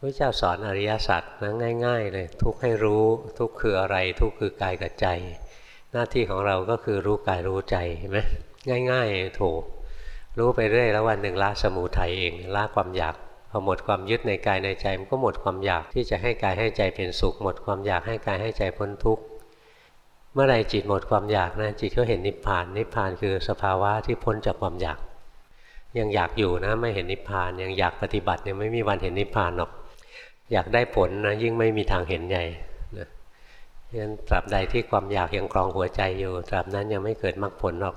พระเจ้าสอนอริยสัจนะง่าย ๆ เลย ทุกให้รู้ทุกคืออะไร ทุกคือกายกับใจ หน้าที่ของเราก็คือรู้กายรู้ใจเห็นไหมง่ายๆถูกรู้ไปเรื่อยแล้ววันหนึ่งละสมูทัยเองละความอยากพอหมดความยึดในกายในใจมันก็หมดความอยากที่จะให้กายให้ใจเป็นสุข หมดความอยากให้กายให้ใจพ้นทุกข์เมื่อไรจิตหมดความอยากนะจิตก็เห็นนิพพานนิพพานคือสภาวะที่พ้นจากความอยาก ยังอยากอยู่นะไม่เห็นนิพพานยังอยากปฏิบัติยังไม่มีวันเห็นนิพพานหรอก อยากได้ผลนะยิ่งไม่มีทางเห็นใหญ่นะฉะนั้นตราบใดที่ความอยากยังครองหัวใจอยู่ ตราบนั้นยังไม่เกิดมรรคผลหรอก